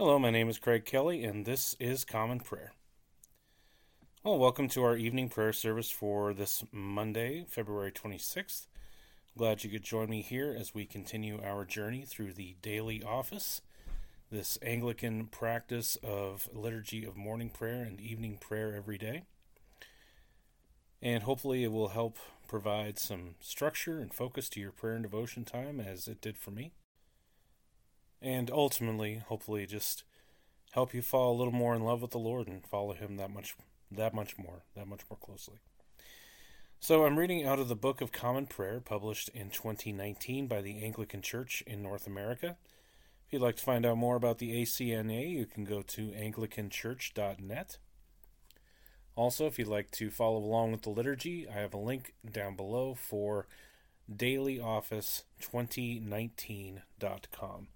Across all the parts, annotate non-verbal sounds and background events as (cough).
Hello, my name is Craig Kelly, and this is Common Prayer. Well, welcome to our evening prayer service for this Monday, February 26th. Glad you could join me here as we continue our journey through the daily office, this Anglican practice of liturgy of morning prayer and evening prayer every day. And hopefully, it will help provide some structure and focus to your prayer and devotion time as it did for me and ultimately, hopefully, just help you fall a little more in love with the Lord and follow Him that much, that much more, that much more closely. So I'm reading out of the Book of Common Prayer, published in 2019 by the Anglican Church in North America. If you'd like to find out more about the ACNA, you can go to anglicanchurch.net. Also, if you'd like to follow along with the liturgy, I have a link down below for dailyoffice2019.com.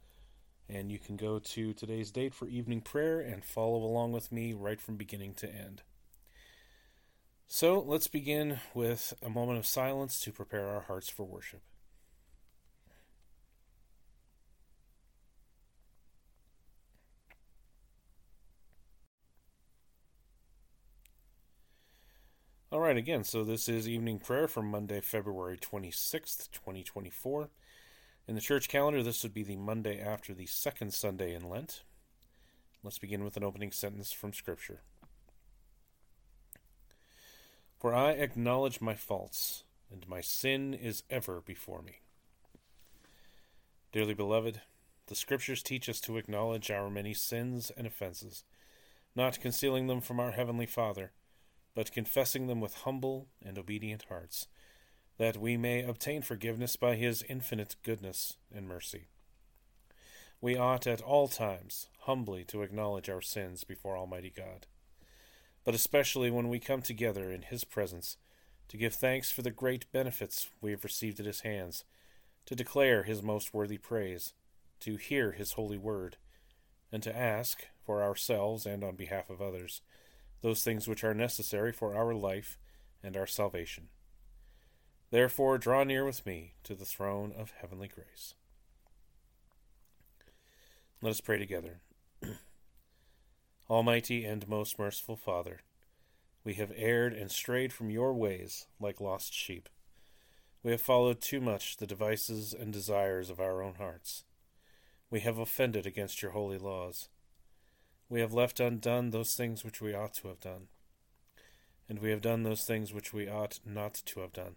And you can go to today's date for evening prayer and follow along with me right from beginning to end. So let's begin with a moment of silence to prepare our hearts for worship. All right, again, so this is evening prayer for Monday, February 26th, 2024. In the church calendar, this would be the Monday after the second Sunday in Lent. Let's begin with an opening sentence from Scripture. For I acknowledge my faults, and my sin is ever before me. Dearly beloved, the Scriptures teach us to acknowledge our many sins and offenses, not concealing them from our Heavenly Father, but confessing them with humble and obedient hearts that we may obtain forgiveness by his infinite goodness and mercy. We ought at all times humbly to acknowledge our sins before Almighty God, but especially when we come together in his presence to give thanks for the great benefits we have received at his hands, to declare his most worthy praise, to hear his holy word, and to ask, for ourselves and on behalf of others, those things which are necessary for our life and our salvation. Therefore, draw near with me to the throne of heavenly grace. Let us pray together. (clears throat) Almighty and most merciful Father, we have erred and strayed from your ways like lost sheep. We have followed too much the devices and desires of our own hearts. We have offended against your holy laws. We have left undone those things which we ought to have done. And we have done those things which we ought not to have done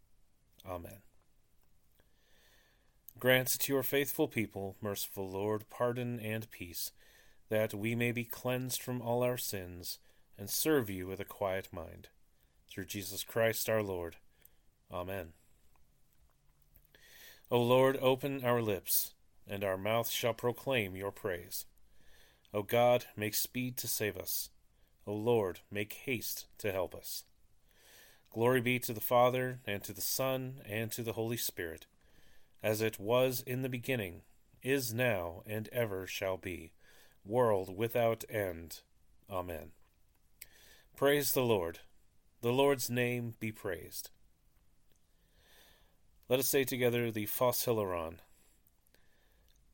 Amen. Grant to your faithful people, merciful Lord, pardon and peace, that we may be cleansed from all our sins and serve you with a quiet mind. Through Jesus Christ our Lord. Amen. O Lord, open our lips, and our mouth shall proclaim your praise. O God, make speed to save us. O Lord, make haste to help us. Glory be to the Father, and to the Son, and to the Holy Spirit, as it was in the beginning, is now, and ever shall be, world without end. Amen. Praise the Lord. The Lord's name be praised. Let us say together the Hilaron.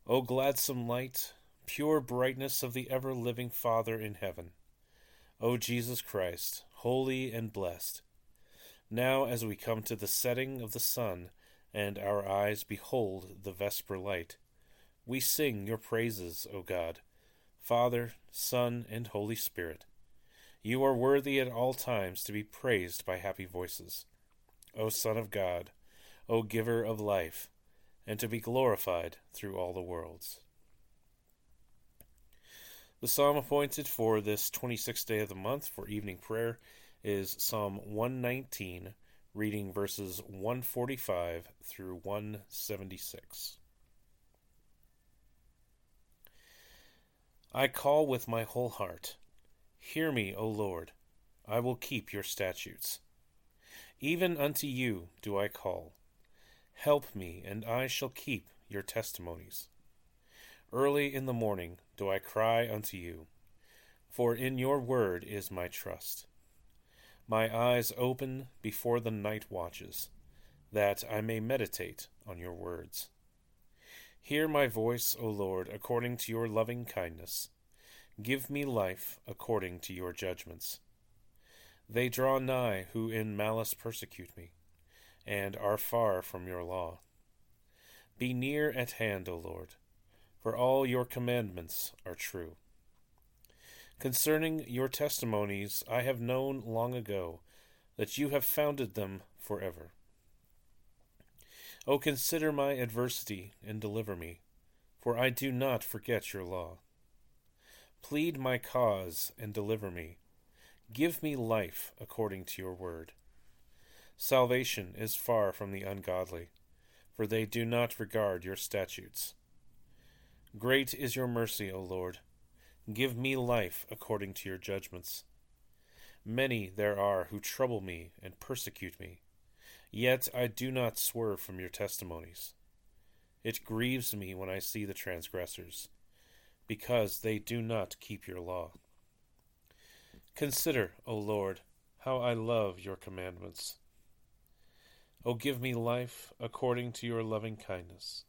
O gladsome light, pure brightness of the ever living Father in heaven, O Jesus Christ, holy and blessed, now, as we come to the setting of the sun, and our eyes behold the vesper light, we sing your praises, O God, Father, Son, and Holy Spirit. You are worthy at all times to be praised by happy voices, O Son of God, O Giver of life, and to be glorified through all the worlds. The psalm appointed for this 26th day of the month for evening prayer is Psalm 119, reading verses 145 through 176. I call with my whole heart. Hear me, O Lord. I will keep your statutes. Even unto you do I call. Help me, and I shall keep your testimonies. Early in the morning do I cry unto you, for in your word is my trust. My eyes open before the night watches, that I may meditate on your words. Hear my voice, O Lord, according to your loving kindness. Give me life according to your judgments. They draw nigh who in malice persecute me, and are far from your law. Be near at hand, O Lord, for all your commandments are true. Concerning your testimonies I have known long ago that you have founded them forever. O consider my adversity and deliver me, for I do not forget your law. Plead my cause and deliver me. Give me life according to your word. Salvation is far from the ungodly, for they do not regard your statutes. Great is your mercy, O Lord. Give me life according to your judgments. Many there are who trouble me and persecute me Yet I do not swerve from your testimonies. It grieves me when I see the transgressors, because they do not keep your law. Consider, O Lord, how I love your commandments. O give me life according to your loving kindness.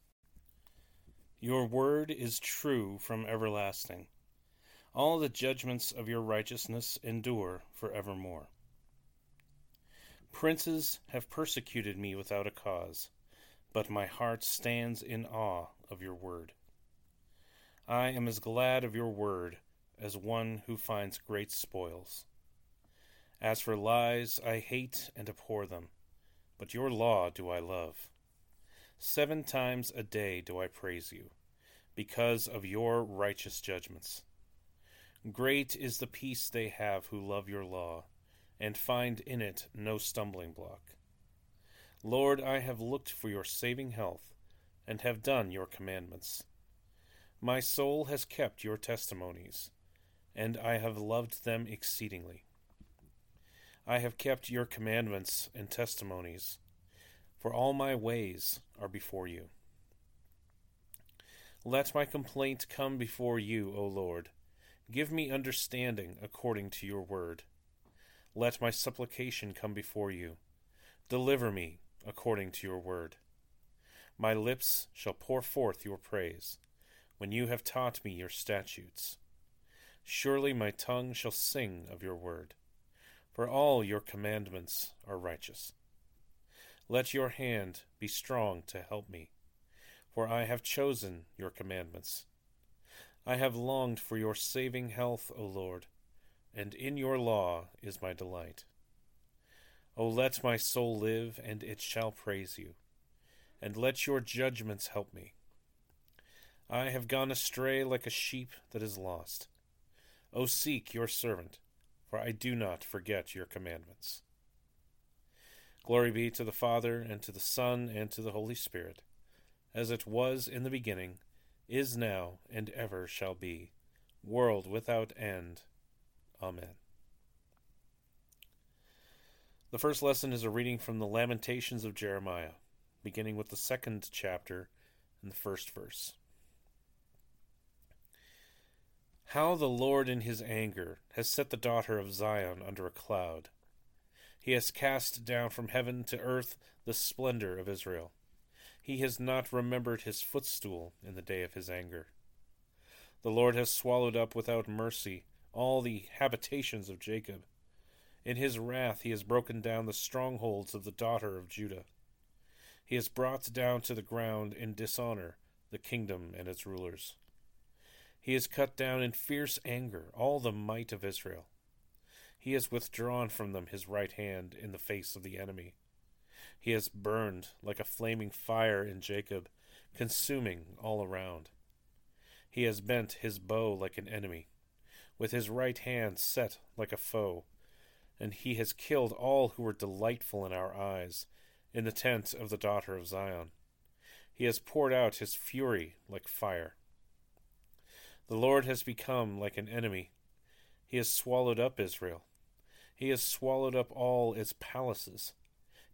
Your word is true from everlasting. All the judgments of your righteousness endure for evermore. Princes have persecuted me without a cause, but my heart stands in awe of your word. I am as glad of your word as one who finds great spoils. As for lies, I hate and abhor them, but your law do I love. Seven times a day do I praise you, because of your righteous judgments. Great is the peace they have who love your law and find in it no stumbling block. Lord, I have looked for your saving health, and have done your commandments. My soul has kept your testimonies, and I have loved them exceedingly. I have kept your commandments and testimonies, for all my ways are before you. Let my complaint come before you, O Lord. Give me understanding according to your word. Let my supplication come before you. Deliver me according to your word. My lips shall pour forth your praise, when you have taught me your statutes. Surely my tongue shall sing of your word, for all your commandments are righteous. Let your hand be strong to help me, for I have chosen your commandments. I have longed for your saving health, O Lord and in your law is my delight. O let my soul live, and it shall praise you, and let your judgments help me. I have gone astray like a sheep that is lost. O seek your servant, for I do not forget your commandments. Glory be to the Father, and to the Son, and to the Holy Spirit, as it was in the beginning, is now, and ever shall be, world without end. Amen. The first lesson is a reading from the Lamentations of Jeremiah, beginning with the second chapter and the first verse. How the Lord in his anger has set the daughter of Zion under a cloud. He has cast down from heaven to earth the splendor of Israel. He has not remembered his footstool in the day of his anger. The Lord has swallowed up without mercy all the habitations of Jacob. In his wrath he has broken down the strongholds of the daughter of Judah. He has brought down to the ground in dishonor the kingdom and its rulers. He has cut down in fierce anger all the might of Israel. He has withdrawn from them his right hand in the face of the enemy. He has burned like a flaming fire in Jacob, consuming all around. He has bent his bow like an enemy with his right hand set like a foe, and he has killed all who were delightful in our eyes in the tent of the daughter of Zion. He has poured out his fury like fire. The Lord has become like an enemy. He has swallowed up Israel. He has swallowed up all its palaces.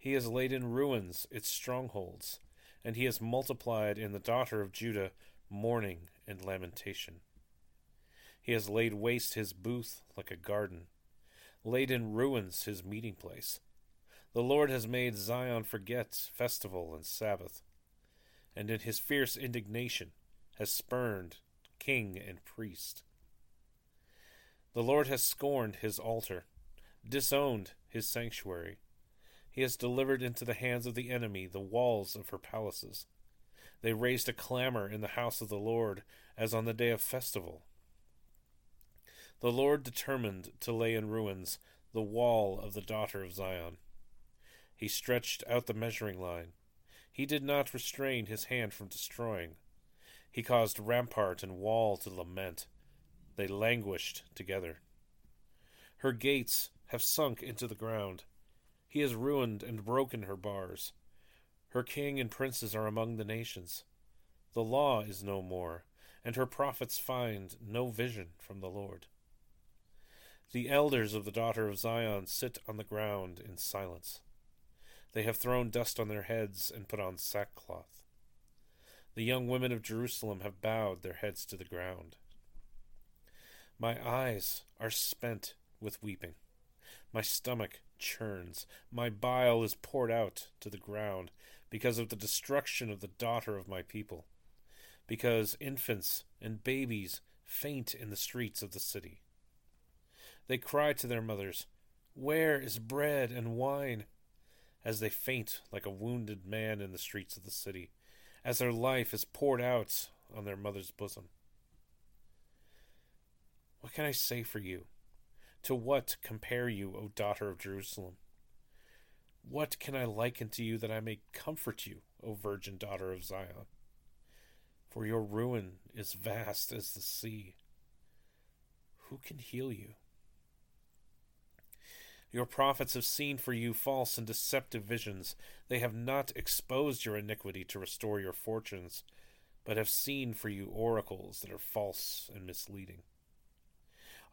He has laid in ruins its strongholds, and he has multiplied in the daughter of Judah mourning and lamentation. He has laid waste his booth like a garden, laid in ruins his meeting place. The Lord has made Zion forget festival and Sabbath, and in his fierce indignation has spurned king and priest. The Lord has scorned his altar, disowned his sanctuary. He has delivered into the hands of the enemy the walls of her palaces. They raised a clamor in the house of the Lord as on the day of festival. The Lord determined to lay in ruins the wall of the daughter of Zion. He stretched out the measuring line. He did not restrain his hand from destroying. He caused rampart and wall to lament. They languished together. Her gates have sunk into the ground. He has ruined and broken her bars. Her king and princes are among the nations. The law is no more, and her prophets find no vision from the Lord. The elders of the daughter of Zion sit on the ground in silence. They have thrown dust on their heads and put on sackcloth. The young women of Jerusalem have bowed their heads to the ground. My eyes are spent with weeping. My stomach churns. My bile is poured out to the ground because of the destruction of the daughter of my people, because infants and babies faint in the streets of the city. They cry to their mothers, Where is bread and wine? as they faint like a wounded man in the streets of the city as their life is poured out on their mother's bosom. What can I say for you? To what compare you, O daughter of Jerusalem? What can I liken to you that I may comfort you, O virgin daughter of Zion? For your ruin is vast as the sea. Who can heal you? Your prophets have seen for you false and deceptive visions. They have not exposed your iniquity to restore your fortunes, but have seen for you oracles that are false and misleading.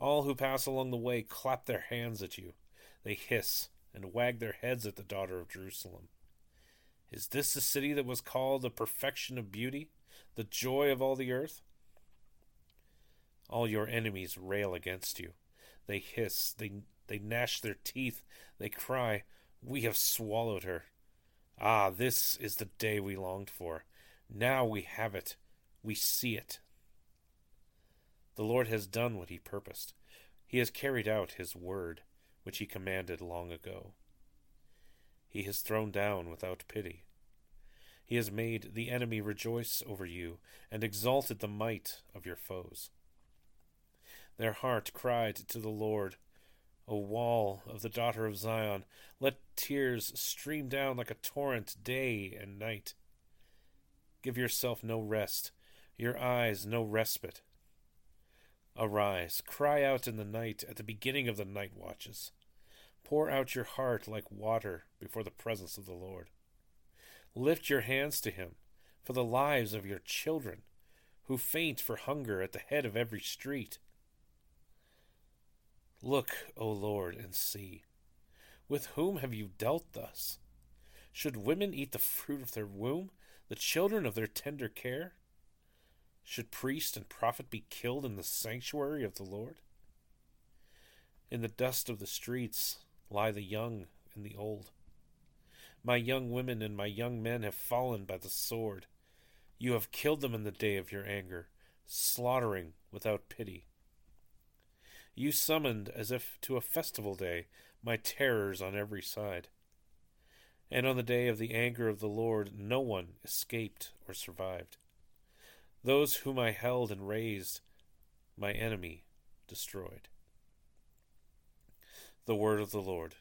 All who pass along the way clap their hands at you. They hiss and wag their heads at the daughter of Jerusalem. Is this the city that was called the perfection of beauty, the joy of all the earth? All your enemies rail against you. They hiss, they they gnash their teeth. They cry, We have swallowed her. Ah, this is the day we longed for. Now we have it. We see it. The Lord has done what he purposed. He has carried out his word, which he commanded long ago. He has thrown down without pity. He has made the enemy rejoice over you, and exalted the might of your foes. Their heart cried to the Lord, O wall of the daughter of Zion, let tears stream down like a torrent day and night. Give yourself no rest, your eyes no respite. Arise, cry out in the night at the beginning of the night watches. Pour out your heart like water before the presence of the Lord. Lift your hands to him for the lives of your children, who faint for hunger at the head of every street. Look, O Lord, and see. With whom have you dealt thus? Should women eat the fruit of their womb, the children of their tender care? Should priest and prophet be killed in the sanctuary of the Lord? In the dust of the streets lie the young and the old. My young women and my young men have fallen by the sword. You have killed them in the day of your anger, slaughtering without pity. You summoned, as if to a festival day, my terrors on every side. And on the day of the anger of the Lord, no one escaped or survived. Those whom I held and raised, my enemy destroyed. The word of the Lord.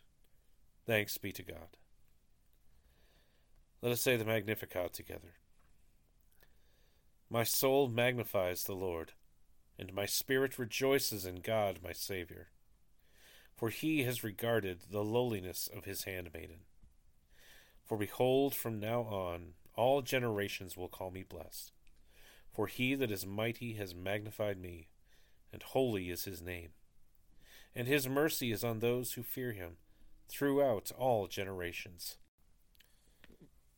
Thanks be to God. Let us say the Magnificat together. My soul magnifies the Lord and my spirit rejoices in God my Saviour. For he has regarded the lowliness of his handmaiden. For behold, from now on all generations will call me blessed. For he that is mighty has magnified me, and holy is his name. And his mercy is on those who fear him throughout all generations.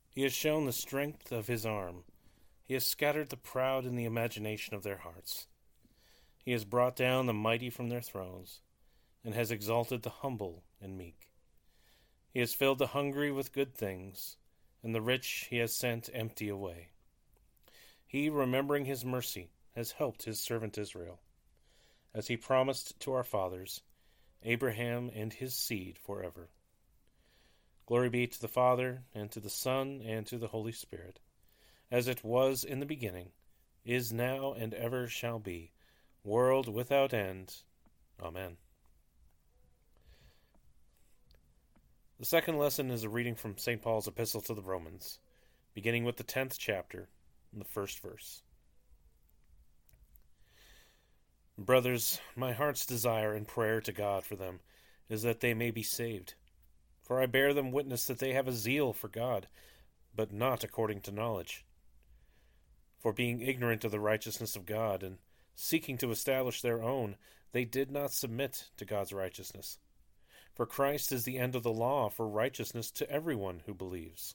He has shown the strength of his arm. He has scattered the proud in the imagination of their hearts. He has brought down the mighty from their thrones, and has exalted the humble and meek. He has filled the hungry with good things, and the rich he has sent empty away. He, remembering his mercy, has helped his servant Israel, as he promised to our fathers, Abraham and his seed forever. Glory be to the Father, and to the Son, and to the Holy Spirit, as it was in the beginning, is now, and ever shall be, world without end. Amen. The second lesson is a reading from St. Paul's Epistle to the Romans, beginning with the tenth chapter in the first verse. Brothers, my heart's desire and prayer to God for them is that they may be saved. For I bear them witness that they have a zeal for God, but not according to knowledge. For being ignorant of the righteousness of God, and seeking to establish their own, they did not submit to God's righteousness. For Christ is the end of the law for righteousness to everyone who believes.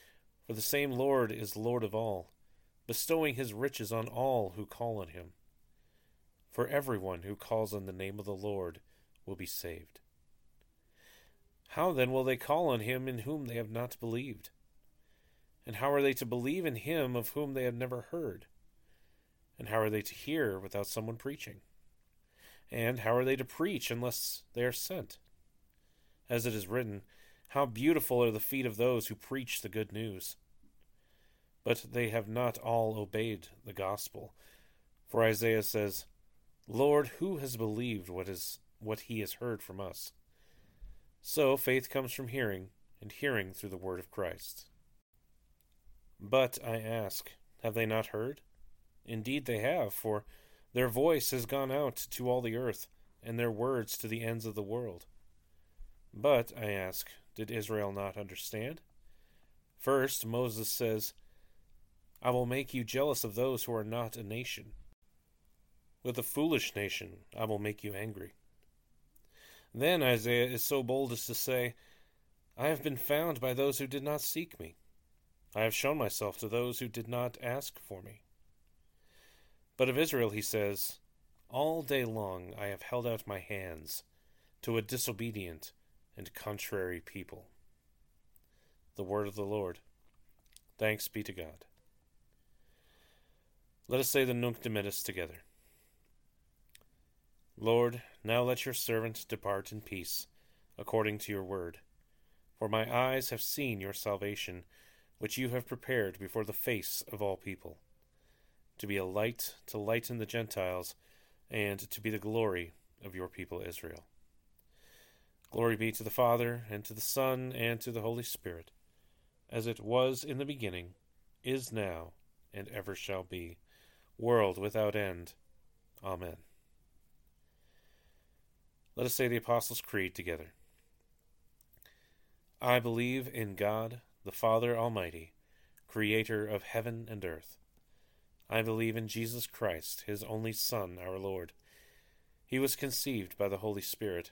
for the same Lord is Lord of all bestowing his riches on all who call on him. For everyone who calls on the name of the Lord will be saved. How then will they call on him in whom they have not believed? And how are they to believe in him of whom they have never heard? And how are they to hear without someone preaching? And how are they to preach unless they are sent? As it is written, How beautiful are the feet of those who preach the good news! but they have not all obeyed the gospel. For Isaiah says, Lord, who has believed what is what he has heard from us? So faith comes from hearing, and hearing through the word of Christ. But I ask, have they not heard? Indeed they have, for their voice has gone out to all the earth, and their words to the ends of the world. But, I ask, did Israel not understand? First, Moses says, I will make you jealous of those who are not a nation. With a foolish nation I will make you angry. Then Isaiah is so bold as to say, I have been found by those who did not seek me. I have shown myself to those who did not ask for me. But of Israel he says, All day long I have held out my hands to a disobedient and contrary people. The word of the Lord. Thanks be to God. Let us say the Nunc Dimittis together. Lord, now let your servant depart in peace, according to your word. For my eyes have seen your salvation, which you have prepared before the face of all people, to be a light to lighten the Gentiles, and to be the glory of your people Israel. Glory be to the Father, and to the Son, and to the Holy Spirit, as it was in the beginning, is now, and ever shall be world without end. Amen. Let us say the Apostles' Creed together. I believe in God, the Father Almighty, creator of heaven and earth. I believe in Jesus Christ, his only Son, our Lord. He was conceived by the Holy Spirit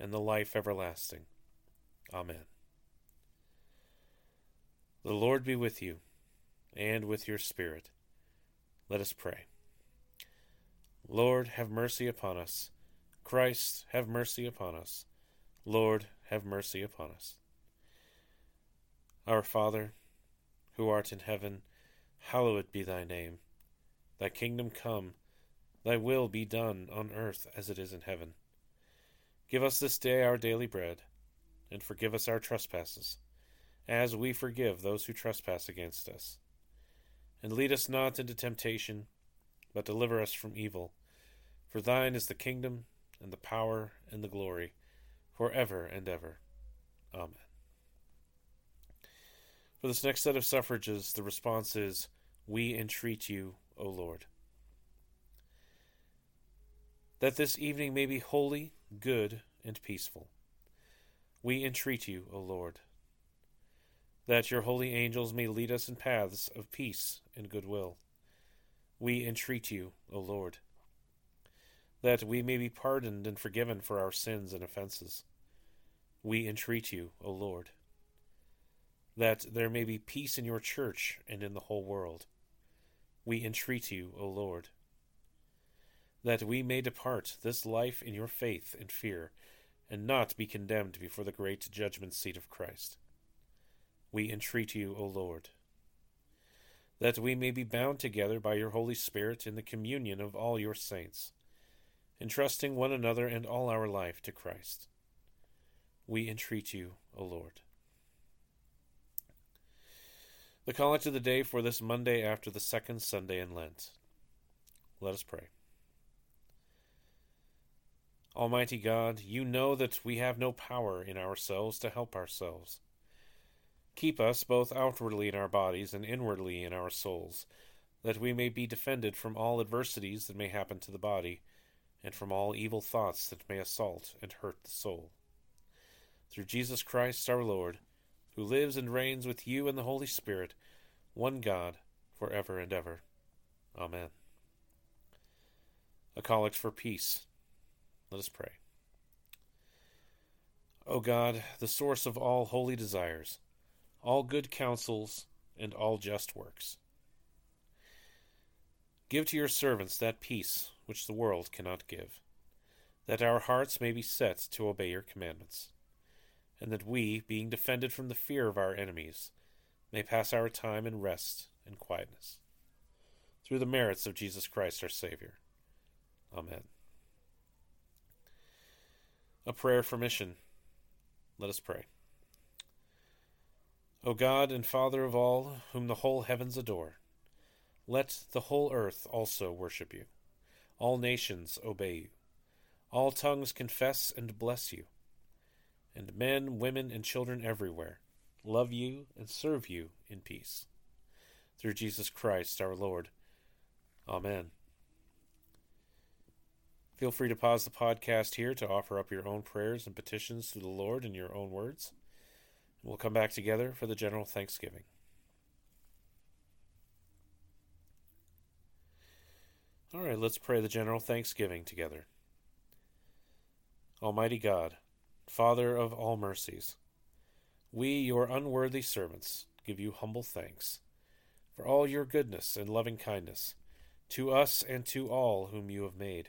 and the life everlasting. Amen. The Lord be with you, and with your spirit. Let us pray. Lord, have mercy upon us. Christ, have mercy upon us. Lord, have mercy upon us. Our Father, who art in heaven, hallowed be thy name. Thy kingdom come, thy will be done on earth as it is in heaven. Give us this day our daily bread, and forgive us our trespasses, as we forgive those who trespass against us and lead us not into temptation, but deliver us from evil. For thine is the kingdom, and the power, and the glory, for ever and ever. Amen. For this next set of suffrages, the response is, We entreat you, O Lord. That this evening may be holy, good, and peaceful. We entreat you, O Lord that your holy angels may lead us in paths of peace and goodwill. We entreat you, O Lord, that we may be pardoned and forgiven for our sins and offenses. We entreat you, O Lord, that there may be peace in your church and in the whole world. We entreat you, O Lord, that we may depart this life in your faith and fear, and not be condemned before the great judgment seat of Christ we entreat you, O Lord, that we may be bound together by your Holy Spirit in the communion of all your saints, entrusting one another and all our life to Christ. We entreat you, O Lord. The collect of the day for this Monday after the second Sunday in Lent. Let us pray. Almighty God, you know that we have no power in ourselves to help ourselves. Keep us both outwardly in our bodies and inwardly in our souls, that we may be defended from all adversities that may happen to the body, and from all evil thoughts that may assault and hurt the soul. Through Jesus Christ our Lord, who lives and reigns with you in the Holy Spirit, one God, for ever and ever. Amen. A collect for peace. Let us pray. O God, the source of all holy desires, all good counsels, and all just works. Give to your servants that peace which the world cannot give, that our hearts may be set to obey your commandments, and that we, being defended from the fear of our enemies, may pass our time in rest and quietness. Through the merits of Jesus Christ our Savior. Amen. A prayer for mission. Let us pray. O God and Father of all, whom the whole heavens adore, let the whole earth also worship you. All nations obey you. All tongues confess and bless you. And men, women, and children everywhere love you and serve you in peace. Through Jesus Christ our Lord. Amen. Feel free to pause the podcast here to offer up your own prayers and petitions to the Lord in your own words. We'll come back together for the general Thanksgiving. All right, let's pray the general Thanksgiving together. Almighty God, Father of all mercies, we, your unworthy servants, give you humble thanks for all your goodness and loving kindness to us and to all whom you have made.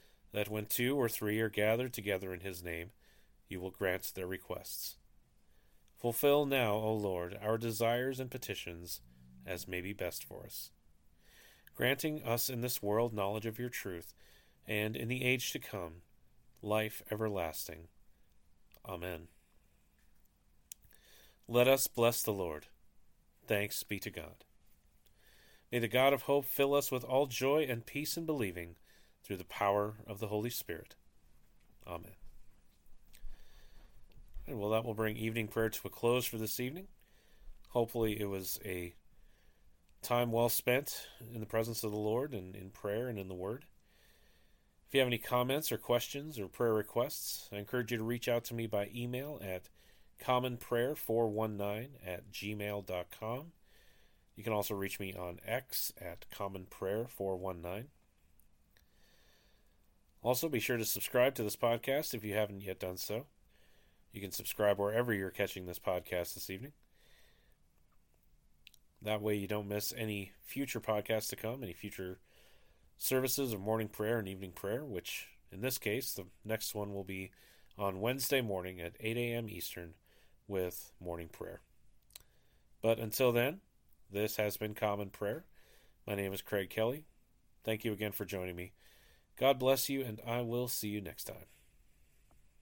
that when two or three are gathered together in his name, you will grant their requests. Fulfill now, O Lord, our desires and petitions as may be best for us, granting us in this world knowledge of your truth, and in the age to come, life everlasting. Amen. Let us bless the Lord. Thanks be to God. May the God of hope fill us with all joy and peace in believing through the power of the Holy Spirit. Amen. And well, that will bring evening prayer to a close for this evening. Hopefully, it was a time well spent in the presence of the Lord and in prayer and in the Word. If you have any comments or questions or prayer requests, I encourage you to reach out to me by email at commonprayer419 at gmail.com. You can also reach me on X at commonprayer419. Also, be sure to subscribe to this podcast if you haven't yet done so. You can subscribe wherever you're catching this podcast this evening. That way, you don't miss any future podcasts to come, any future services of morning prayer and evening prayer, which in this case, the next one will be on Wednesday morning at 8 a.m. Eastern with morning prayer. But until then, this has been Common Prayer. My name is Craig Kelly. Thank you again for joining me. God bless you, and I will see you next time.